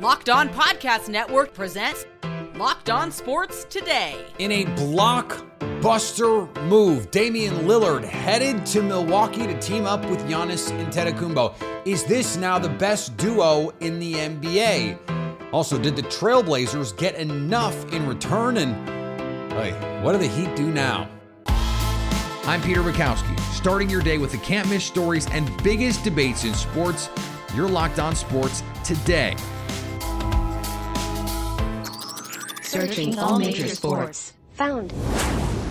Locked On Podcast Network presents Locked On Sports Today. In a blockbuster move, Damian Lillard headed to Milwaukee to team up with Giannis Antetokounmpo. Is this now the best duo in the NBA? Also, did the Trailblazers get enough in return? And hey, what do the Heat do now? I'm Peter Bukowski, starting your day with the can't miss stories and biggest debates in sports. You're locked on sports today. Searching all major sports. Found.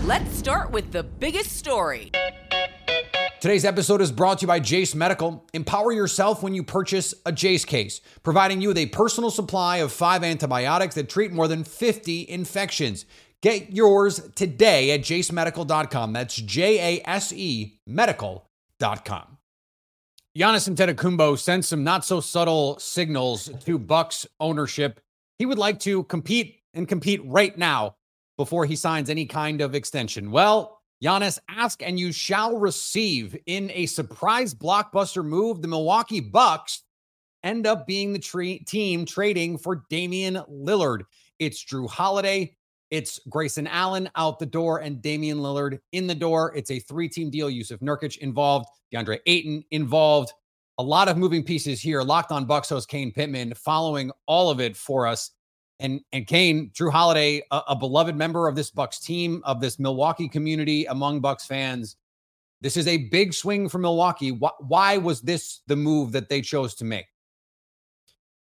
Let's start with the biggest story. Today's episode is brought to you by Jase Medical. Empower yourself when you purchase a Jase case, providing you with a personal supply of five antibiotics that treat more than 50 infections. Get yours today at jasemedical.com. That's J A S E medical.com. Giannis Antetokounmpo sent some not so subtle signals to Bucks ownership. He would like to compete and compete right now before he signs any kind of extension. Well, Giannis, ask and you shall receive. In a surprise blockbuster move, the Milwaukee Bucks end up being the team trading for Damian Lillard. It's Jrue Holiday, it's Grayson Allen out the door, and Damian Lillard in the door. It's a three-team deal. Jusuf Nurkic involved, DeAndre Ayton involved. A lot of moving pieces here. Locked on Bucks host Kane Pittman following all of it for us. And and Kane, Jrue Holiday, a, a beloved member of this Bucks team, of this Milwaukee community among Bucks fans. This is a big swing for Milwaukee. Why, why was this the move that they chose to make?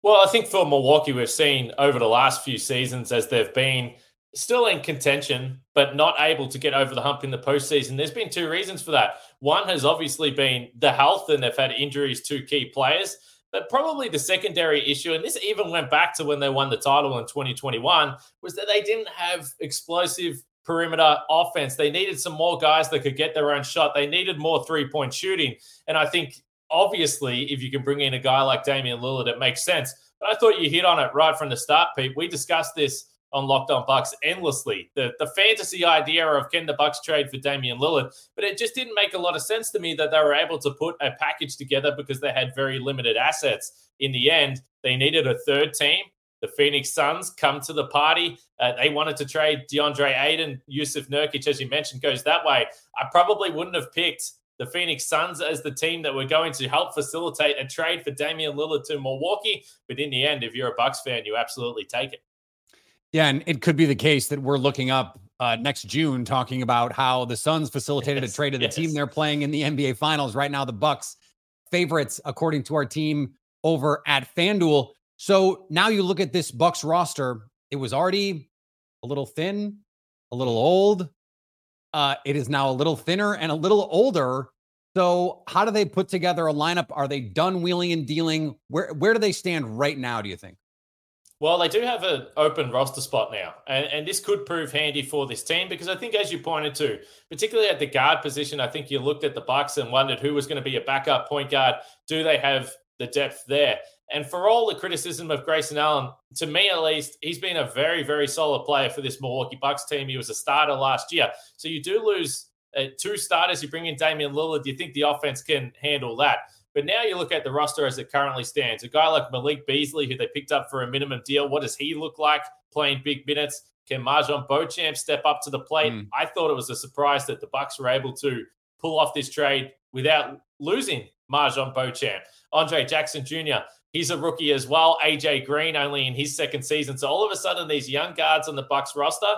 Well, I think for Milwaukee, we've seen over the last few seasons as they've been still in contention, but not able to get over the hump in the postseason. There's been two reasons for that. One has obviously been the health, and they've had injuries to key players. But probably the secondary issue, and this even went back to when they won the title in 2021, was that they didn't have explosive perimeter offense. They needed some more guys that could get their own shot. They needed more three point shooting. And I think, obviously, if you can bring in a guy like Damian Lillard, it makes sense. But I thought you hit on it right from the start, Pete. We discussed this on Locked On Bucks endlessly. The the fantasy idea of can the Bucks trade for Damian Lillard, but it just didn't make a lot of sense to me that they were able to put a package together because they had very limited assets. In the end, they needed a third team. The Phoenix Suns come to the party. Uh, they wanted to trade DeAndre Ayton, Jusuf Nurkic, as you mentioned, goes that way. I probably wouldn't have picked the Phoenix Suns as the team that were going to help facilitate a trade for Damian Lillard to Milwaukee. But in the end, if you're a Bucks fan, you absolutely take it. Yeah, and it could be the case that we're looking up uh, next June talking about how the Suns facilitated yes, a trade of the yes. team they're playing in the NBA Finals right now. The Bucks favorites according to our team over at FanDuel. So now you look at this Bucks roster. It was already a little thin, a little old. Uh, it is now a little thinner and a little older. So how do they put together a lineup? Are they done wheeling and dealing? Where where do they stand right now? Do you think? Well, they do have an open roster spot now, and, and this could prove handy for this team because I think, as you pointed to, particularly at the guard position, I think you looked at the Bucks and wondered who was going to be a backup point guard. Do they have the depth there? And for all the criticism of Grayson Allen, to me at least, he's been a very, very solid player for this Milwaukee Bucks team. He was a starter last year, so you do lose uh, two starters. You bring in Damian Lillard. Do you think the offense can handle that? But now you look at the roster as it currently stands. A guy like Malik Beasley, who they picked up for a minimum deal, what does he look like playing big minutes? Can MarJon Beauchamp step up to the plate? Mm. I thought it was a surprise that the Bucks were able to pull off this trade without losing MarJon Beauchamp. Andre Jackson Jr., he's a rookie as well. AJ Green only in his second season. So all of a sudden, these young guards on the Bucks roster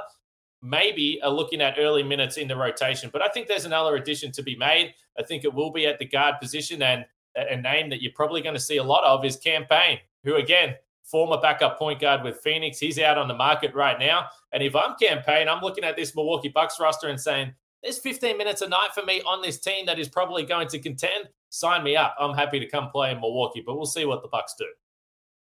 maybe are looking at early minutes in the rotation. But I think there's another addition to be made. I think it will be at the guard position. And a name that you're probably going to see a lot of is Cam Payne, who again, former backup point guard with Phoenix. He's out on the market right now. And if I'm Cam Payne, I'm looking at this Milwaukee Bucks roster and saying, there's 15 minutes a night for me on this team that is probably going to contend. Sign me up. I'm happy to come play in Milwaukee, but we'll see what the Bucks do.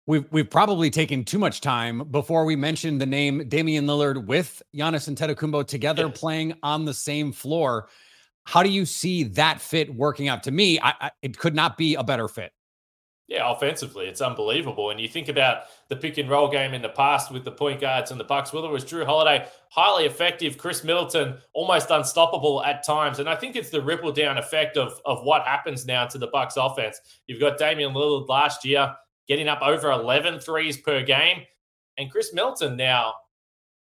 We've we've probably taken too much time before we mentioned the name Damian Lillard with Giannis and Antetokounmpo together playing on the same floor. How do you see that fit working out? To me, I, I, it could not be a better fit. Yeah, offensively, it's unbelievable. And you think about the pick and roll game in the past with the point guards and the Bucks, whether it was Jrue Holiday, highly effective, Khris Middleton, almost unstoppable at times. And I think it's the ripple down effect of, of what happens now to the Bucks offense. You've got Damian Lillard last year getting up over 11 threes per game. And Khris Middleton now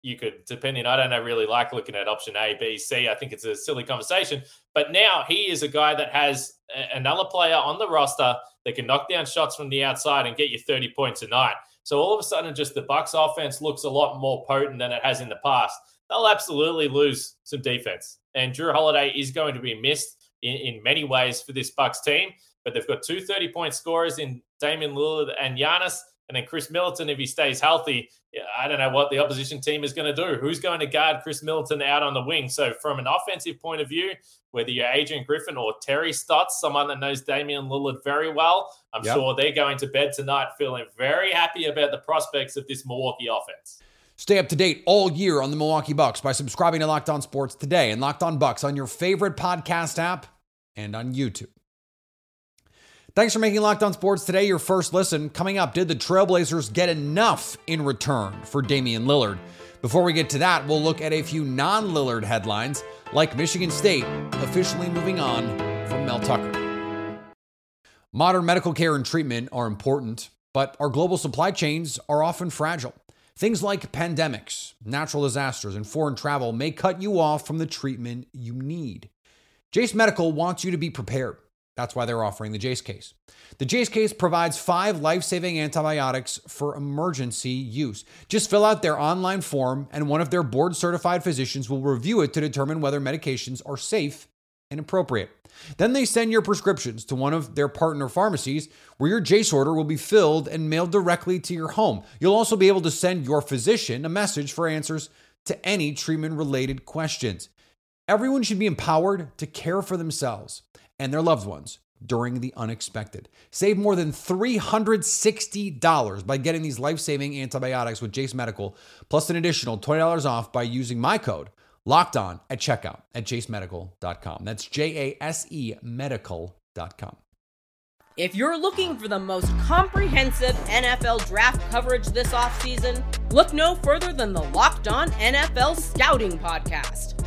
you could, depending, I don't know, really like looking at option A, B, C. I think it's a silly conversation. But now he is a guy that has a, another player on the roster that can knock down shots from the outside and get you 30 points a night. So all of a sudden, just the Bucks offense looks a lot more potent than it has in the past. They'll absolutely lose some defense. And Jrue Holiday is going to be missed in, in many ways for this Bucks team. But they've got two 30 point scorers in Damian Lillard and Giannis. And then Khris Middleton, if he stays healthy, I don't know what the opposition team is going to do. Who's going to guard Khris Middleton out on the wing? So, from an offensive point of view, whether you're Adrian Griffin or Terry Stotts, someone that knows Damian Lillard very well, I'm yep. sure they're going to bed tonight feeling very happy about the prospects of this Milwaukee offense. Stay up to date all year on the Milwaukee Bucks by subscribing to Locked On Sports today and Locked On Bucks on your favorite podcast app and on YouTube. Thanks for making Locked On Sports today your first listen. Coming up, did the Trailblazers get enough in return for Damian Lillard? Before we get to that, we'll look at a few non Lillard headlines, like Michigan State officially moving on from Mel Tucker. Modern medical care and treatment are important, but our global supply chains are often fragile. Things like pandemics, natural disasters, and foreign travel may cut you off from the treatment you need. Jase Medical wants you to be prepared. That's why they're offering the Jase case. The Jase case provides five life saving antibiotics for emergency use. Just fill out their online form, and one of their board certified physicians will review it to determine whether medications are safe and appropriate. Then they send your prescriptions to one of their partner pharmacies where your Jase order will be filled and mailed directly to your home. You'll also be able to send your physician a message for answers to any treatment related questions. Everyone should be empowered to care for themselves and their loved ones during the unexpected. Save more than $360 by getting these life saving antibiotics with Jase Medical, plus an additional $20 off by using my code locked on at checkout at jasemedical.com. That's J A S E medical.com. If you're looking for the most comprehensive NFL draft coverage this offseason, look no further than the Locked On NFL Scouting Podcast.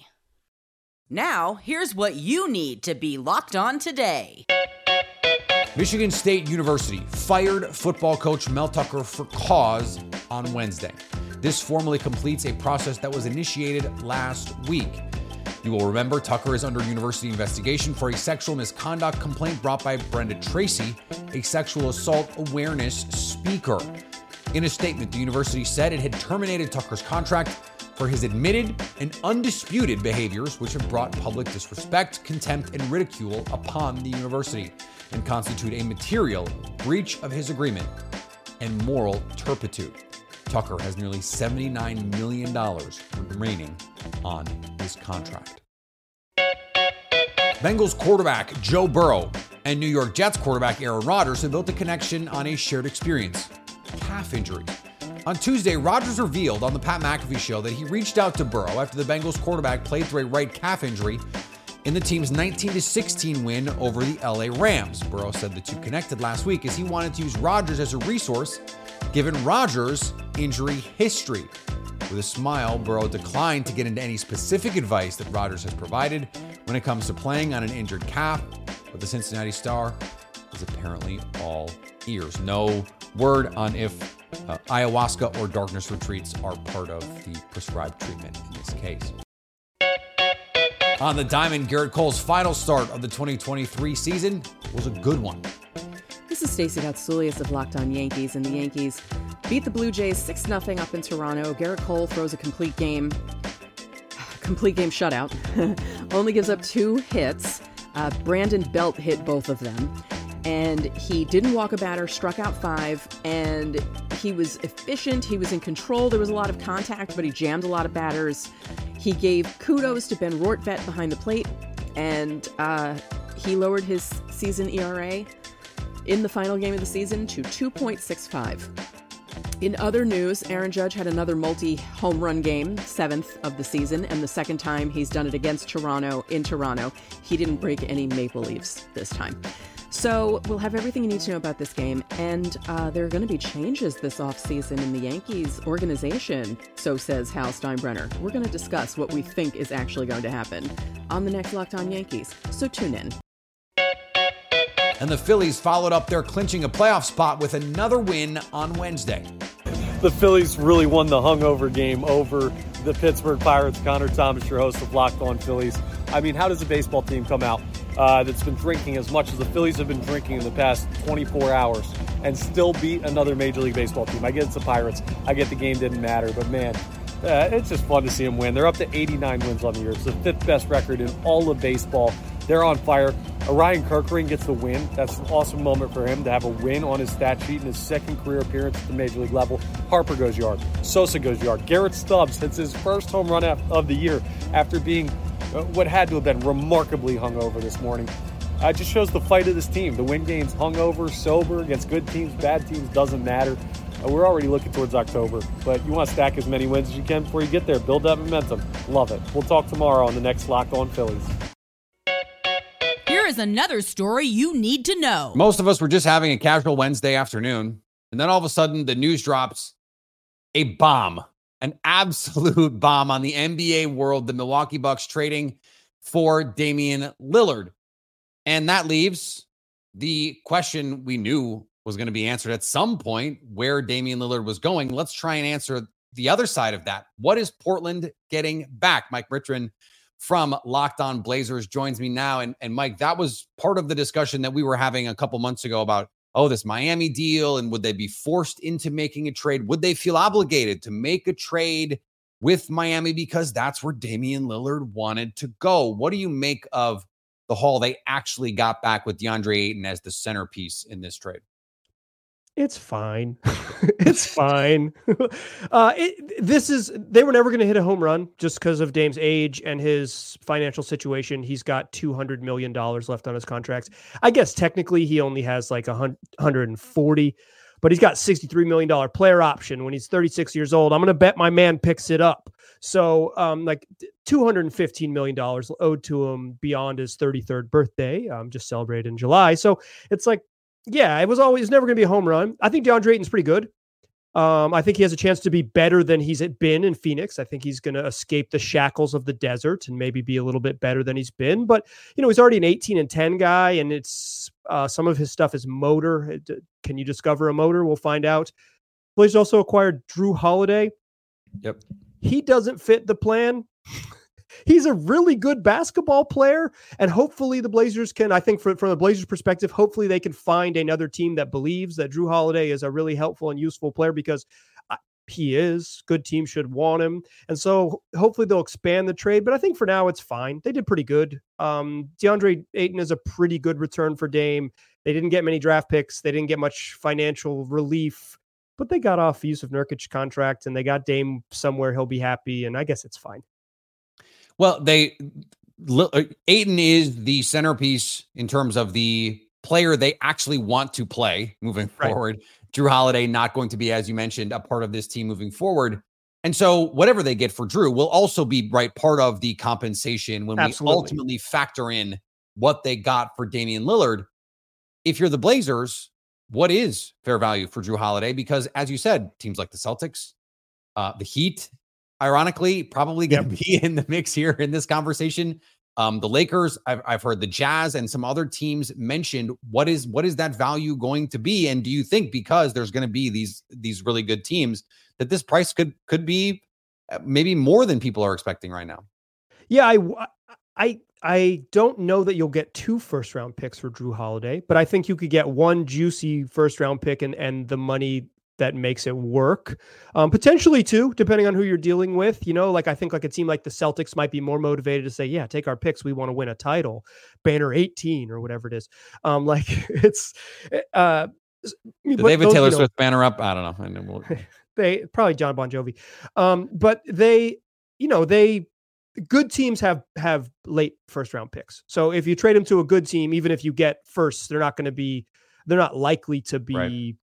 Now, here's what you need to be locked on today. Michigan State University fired football coach Mel Tucker for cause on Wednesday. This formally completes a process that was initiated last week. You will remember Tucker is under university investigation for a sexual misconduct complaint brought by Brenda Tracy, a sexual assault awareness speaker. In a statement, the university said it had terminated Tucker's contract for his admitted and undisputed behaviors, which have brought public disrespect, contempt, and ridicule upon the university and constitute a material breach of his agreement and moral turpitude. Tucker has nearly $79 million remaining on his contract. Bengals quarterback Joe Burrow and New York Jets quarterback Aaron Rodgers have built a connection on a shared experience calf injury. On Tuesday, Rodgers revealed on the Pat McAfee show that he reached out to Burrow after the Bengals quarterback played through a right calf injury in the team's 19 16 win over the LA Rams. Burrow said the two connected last week as he wanted to use Rodgers as a resource given Rodgers' injury history. With a smile, Burrow declined to get into any specific advice that Rodgers has provided when it comes to playing on an injured calf, but the Cincinnati Star is apparently all ears. No word on if uh, ayahuasca or darkness retreats are part of the prescribed treatment in this case. On the diamond, Gerrit Cole's final start of the 2023 season was a good one. This is Stacey Gotsulias of Locked On Yankees, and the Yankees beat the Blue Jays 6 0 up in Toronto. Gerrit Cole throws a complete game, complete game shutout. Only gives up two hits. Uh, Brandon Belt hit both of them. And he didn't walk a batter, struck out five, and he was efficient. He was in control. There was a lot of contact, but he jammed a lot of batters. He gave kudos to Ben Rortvedt behind the plate, and uh, he lowered his season ERA in the final game of the season to 2.65. In other news, Aaron Judge had another multi home run game, seventh of the season, and the second time he's done it against Toronto in Toronto. He didn't break any maple leaves this time. So we'll have everything you need to know about this game, and uh, there are going to be changes this offseason in the Yankees organization, so says Hal Steinbrenner. We're going to discuss what we think is actually going to happen on the next Locked On Yankees, so tune in. And the Phillies followed up their clinching a playoff spot with another win on Wednesday. The Phillies really won the hungover game over the Pittsburgh Pirates. Connor Thomas, your host of Locked On Phillies. I mean, how does a baseball team come out uh, that's been drinking as much as the Phillies have been drinking in the past 24 hours and still beat another Major League Baseball team? I get it's the Pirates. I get the game didn't matter, but man, uh, it's just fun to see them win. They're up to 89 wins on the year. It's the fifth best record in all of baseball. They're on fire. Orion Kerkering gets the win. That's an awesome moment for him to have a win on his stat sheet in his second career appearance at the major league level. Harper goes yard. Sosa goes yard. Garrett Stubbs hits his first home run of the year after being what had to have been remarkably hungover this morning. Uh, it just shows the fight of this team. The win games hungover, sober, against good teams, bad teams, doesn't matter. Uh, we're already looking towards October, but you want to stack as many wins as you can before you get there. Build that momentum. Love it. We'll talk tomorrow on the next Locked On Phillies Here is another story you need to know. Most of us were just having a casual Wednesday afternoon, and then all of a sudden the news drops a bomb, an absolute bomb on the NBA world. The Milwaukee Bucks trading for Damian Lillard. And that leaves the question we knew was going to be answered at some point where Damian Lillard was going. Let's try and answer the other side of that. What is Portland getting back? Mike Richman from Locked On Blazers joins me now. And, and Mike, that was part of the discussion that we were having a couple months ago about, oh, this Miami deal. And would they be forced into making a trade? Would they feel obligated to make a trade with Miami because that's where Damian Lillard wanted to go? What do you make of the haul they actually got back with DeAndre Ayton as the centerpiece in this trade? It's fine. it's fine. uh, it, this is they were never going to hit a home run just because of Dame's age and his financial situation. He's got two hundred million dollars left on his contracts. I guess technically he only has like a hundred and forty, but he's got sixty three million dollar player option when he's thirty six years old. I'm going to bet my man picks it up. So, um, like two hundred and fifteen million dollars owed to him beyond his thirty third birthday, um, just celebrated in July. So it's like yeah, it was always never going to be a home run. I think DeAndre Ayton's pretty good. Um, I think he has a chance to be better than he's been in Phoenix. I think he's going to escape the shackles of the desert and maybe be a little bit better than he's been. But you know, he's already an 18 and 10 guy, and it's uh, some of his stuff is motor. Can you discover a motor? We'll find out. Blazers also acquired Jrue Holiday. Yep. He doesn't fit the plan. He's a really good basketball player. And hopefully the Blazers can, I think from, from the Blazers perspective, hopefully they can find another team that believes that Jrue Holiday is a really helpful and useful player because uh, he is. Good team should want him. And so hopefully they'll expand the trade. But I think for now it's fine. They did pretty good. Um, DeAndre Ayton is a pretty good return for Dame. They didn't get many draft picks. They didn't get much financial relief, but they got off Jusuf Nurkic contract and they got Dame somewhere he'll be happy. And I guess it's fine. Well, they uh, Ayton is the centerpiece in terms of the player they actually want to play moving right. forward. Jrue Holiday not going to be, as you mentioned, a part of this team moving forward. And so whatever they get for Jrue will also be right part of the compensation when Absolutely. we ultimately factor in what they got for Damian Lillard. If you're the Blazers, what is fair value for Jrue Holiday? Because as you said, teams like the Celtics, uh, the Heat ironically, probably going to yep. be in the mix here in this conversation. Um, the Lakers, I've, I've heard the Jazz and some other teams mentioned. What is what is that value going to be? And do you think because there's going to be these these really good teams that this price could could be uh, maybe more than people are expecting right now? Yeah, I I I don't know that you'll get two first round picks for Jrue Holiday, but I think you could get one juicy first round pick and and the money that makes it work. Um, potentially too, depending on who you're dealing with. You know, like I think like a team like the Celtics might be more motivated to say, yeah, take our picks. We want to win a title, banner 18 or whatever it is. Um, like it's uh Do they have a Taylor you know, Swift banner up? I don't know. i know they probably John Bon Jovi. Um, but they, you know, they good teams have have late first round picks. So if you trade them to a good team, even if you get first, they're not going to be they're not likely to be right.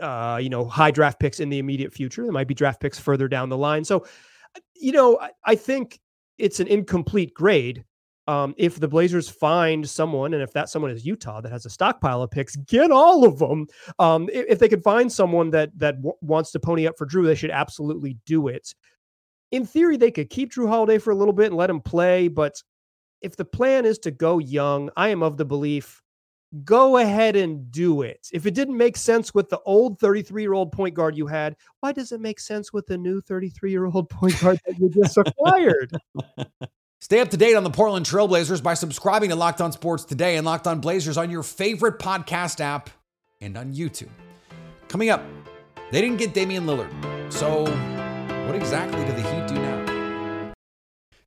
Uh, you know, high draft picks in the immediate future. There might be draft picks further down the line. So, you know, I, I think it's an incomplete grade. Um, if the Blazers find someone, and if that someone is Utah that has a stockpile of picks, get all of them. Um, if, if, they could find someone that that w- wants to pony up for Jrue, they should absolutely do it in theory, they could keep Jrue Holiday for a little bit and let him play. But if the plan is to go young, I am of the belief go ahead and do it. If it didn't make sense with the old 33 year old point guard you had, why does it make sense with the new 33 year old point guard that you just acquired? Stay up to date on the Portland Trailblazers by subscribing to Locked On Sports today and Locked On Blazers on your favorite podcast app and on YouTube. Coming up, they didn't get Damian Lillard. So what exactly do the Heat do now?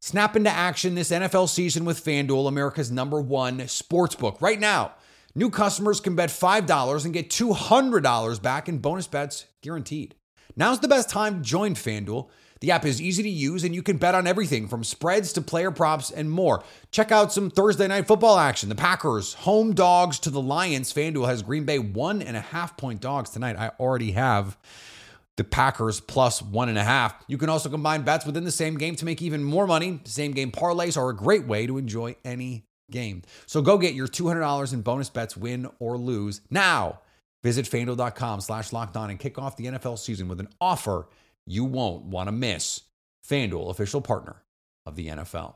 Snap into action this NFL season with FanDuel, America's number one sportsbook. Right now, new customers can bet $5 and get $200 back in bonus bets guaranteed. Now's the best time to join FanDuel. The app is easy to use and you can bet on everything from spreads to player props and more. Check out some Thursday night football action. The Packers, home dogs to the Lions. FanDuel has Green Bay one and a half point dogs tonight. I already have the Packers plus one and a half. You can also combine bets within the same game to make even more money. Same game parlays are a great way to enjoy any game. So go get your $200 in bonus bets, win or lose now. Visit fanduel.com slash locked on and kick off the NFL season with an offer you won't want to miss. FanDuel, official partner of the NFL.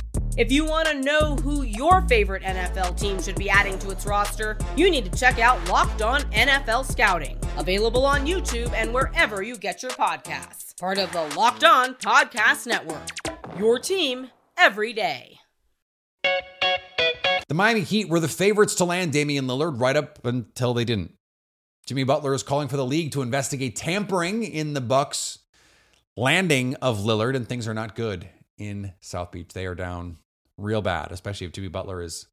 If you want to know who your favorite NFL team should be adding to its roster, you need to check out Locked On NFL Scouting, available on YouTube and wherever you get your podcasts. Part of the Locked On Podcast Network. Your team every day. The Miami Heat were the favorites to land Damian Lillard right up until they didn't. Jimmy Butler is calling for the league to investigate tampering in the Bucks landing of Lillard, and things are not good in South Beach. They are down real bad, especially if Jimmy Butler is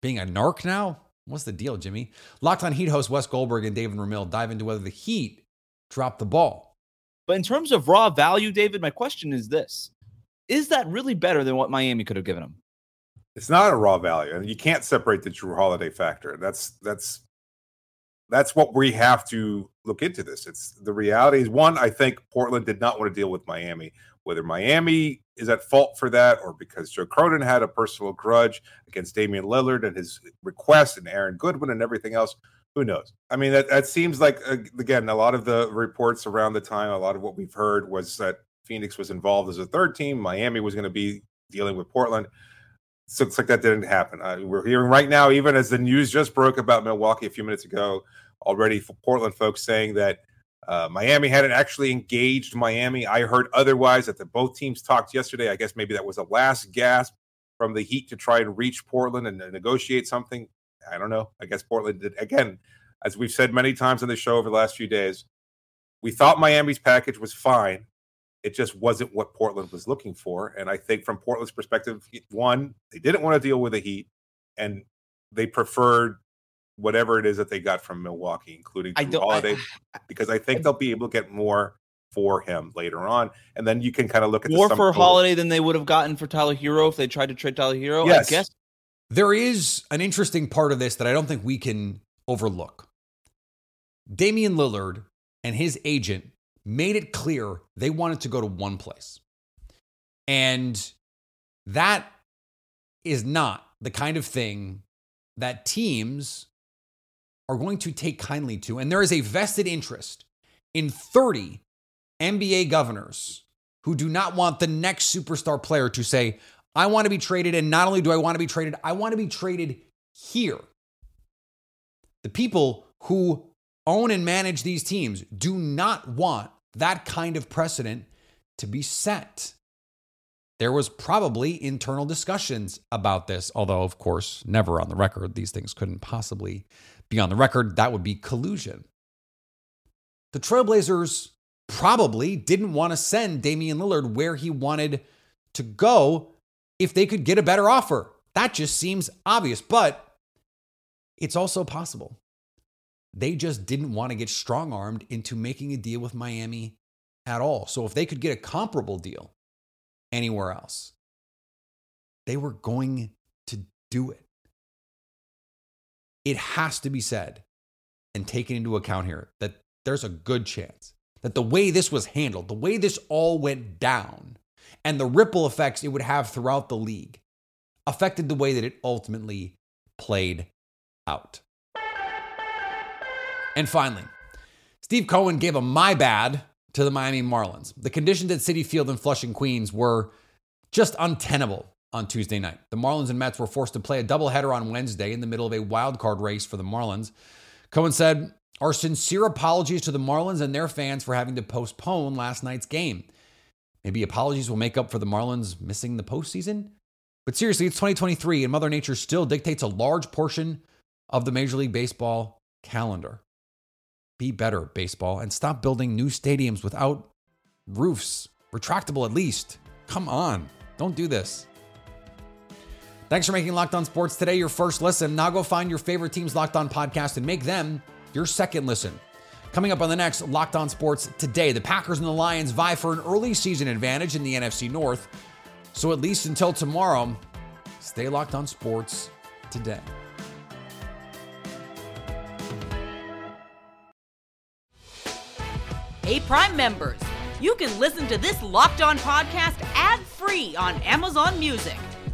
being a narc now. What's the deal, Jimmy? Locked on Heat host Wes Goldberg and David Ramil dive into whether the Heat dropped the ball. But in terms of raw value, David, my question is this Is that really better than what Miami could have given him? It's not a raw value, and you can't separate the Jrue Holiday factor. That's that's that's what we have to look into this. It's the reality is one, I think Portland did not want to deal with Miami. Whether Miami is at fault for that or because Joe Cronin had a personal grudge against Damian Lillard and his request and Aaron Goodwin and everything else, who knows? I mean, that, that seems like, uh, again, a lot of the reports around the time, a lot of what we've heard was that Phoenix was involved as a third team. Miami was going to be dealing with Portland. So looks like that didn't happen. Uh, we're hearing right now, even as the news just broke about Milwaukee a few minutes ago, already for Portland folks saying that uh, Miami hadn't actually engaged Miami. I heard otherwise that the both teams talked yesterday. I guess maybe that was a last gasp from the Heat to try and reach Portland and negotiate something. I don't know. I guess Portland did again, as we've said many times on the show over the last few days. We thought Miami's package was fine. It just wasn't what Portland was looking for. And I think from Portland's perspective, one, they didn't want to deal with the Heat, and they preferred whatever it is that they got from Milwaukee, including I Holiday, I, because I think I, they'll be able to get more for him later on, and then you can kind of look at more for Holiday than they would have gotten for Tyler Herro if they tried to trade Tyler Herro. Yes. I guess there is an interesting part of this that I don't think we can overlook. Damian Lillard and his agent made it clear they wanted to go to one place. And that is not the kind of thing that teams are going to take kindly to. And there is a vested interest in 30 NBA governors who do not want the next superstar player to say, I want to be traded. And not only do I want to be traded, I want to be traded here. The people who own and manage these teams do not want that kind of precedent to be set. There was probably internal discussions about this, although, of course, never on the record. These things couldn't possibly be on the record. That would be collusion. The Trailblazers probably didn't want to send Damian Lillard where he wanted to go if they could get a better offer. That just seems obvious, but it's also possible. They just didn't want to get strong armed into making a deal with Miami at all. So if they could get a comparable deal anywhere else, they were going to do it. It has to be said and taken into account here that there's a good chance that the way this was handled, the way this all went down, and the ripple effects it would have throughout the league affected the way that it ultimately played out. And finally, Steve Cohen gave a my bad to the Miami Marlins. The conditions at Citi Field in Flushing, Queens were just untenable on Tuesday night. The Marlins and Mets were forced to play a doubleheader on Wednesday in the middle of a wild card race for the Marlins. Cohen said, Our sincere apologies to the Marlins and their fans for having to postpone last night's game. Maybe apologies will make up for the Marlins missing the postseason. But seriously, it's 2023 and Mother Nature still dictates a large portion of the Major League Baseball calendar. Be better, baseball, and stop building new stadiums without roofs. Retractable at least. Come on. Don't do this. Thanks for making Locked On Sports today your first listen. Now go find your favorite team's Locked On podcast and make them your second listen. Coming up on the next Locked On Sports today, the Packers and the Lions vie for an early season advantage in the NFC North. So at least until tomorrow, stay locked on sports today. Hey, Prime members, you can listen to this locked on podcast ad free on Amazon Music.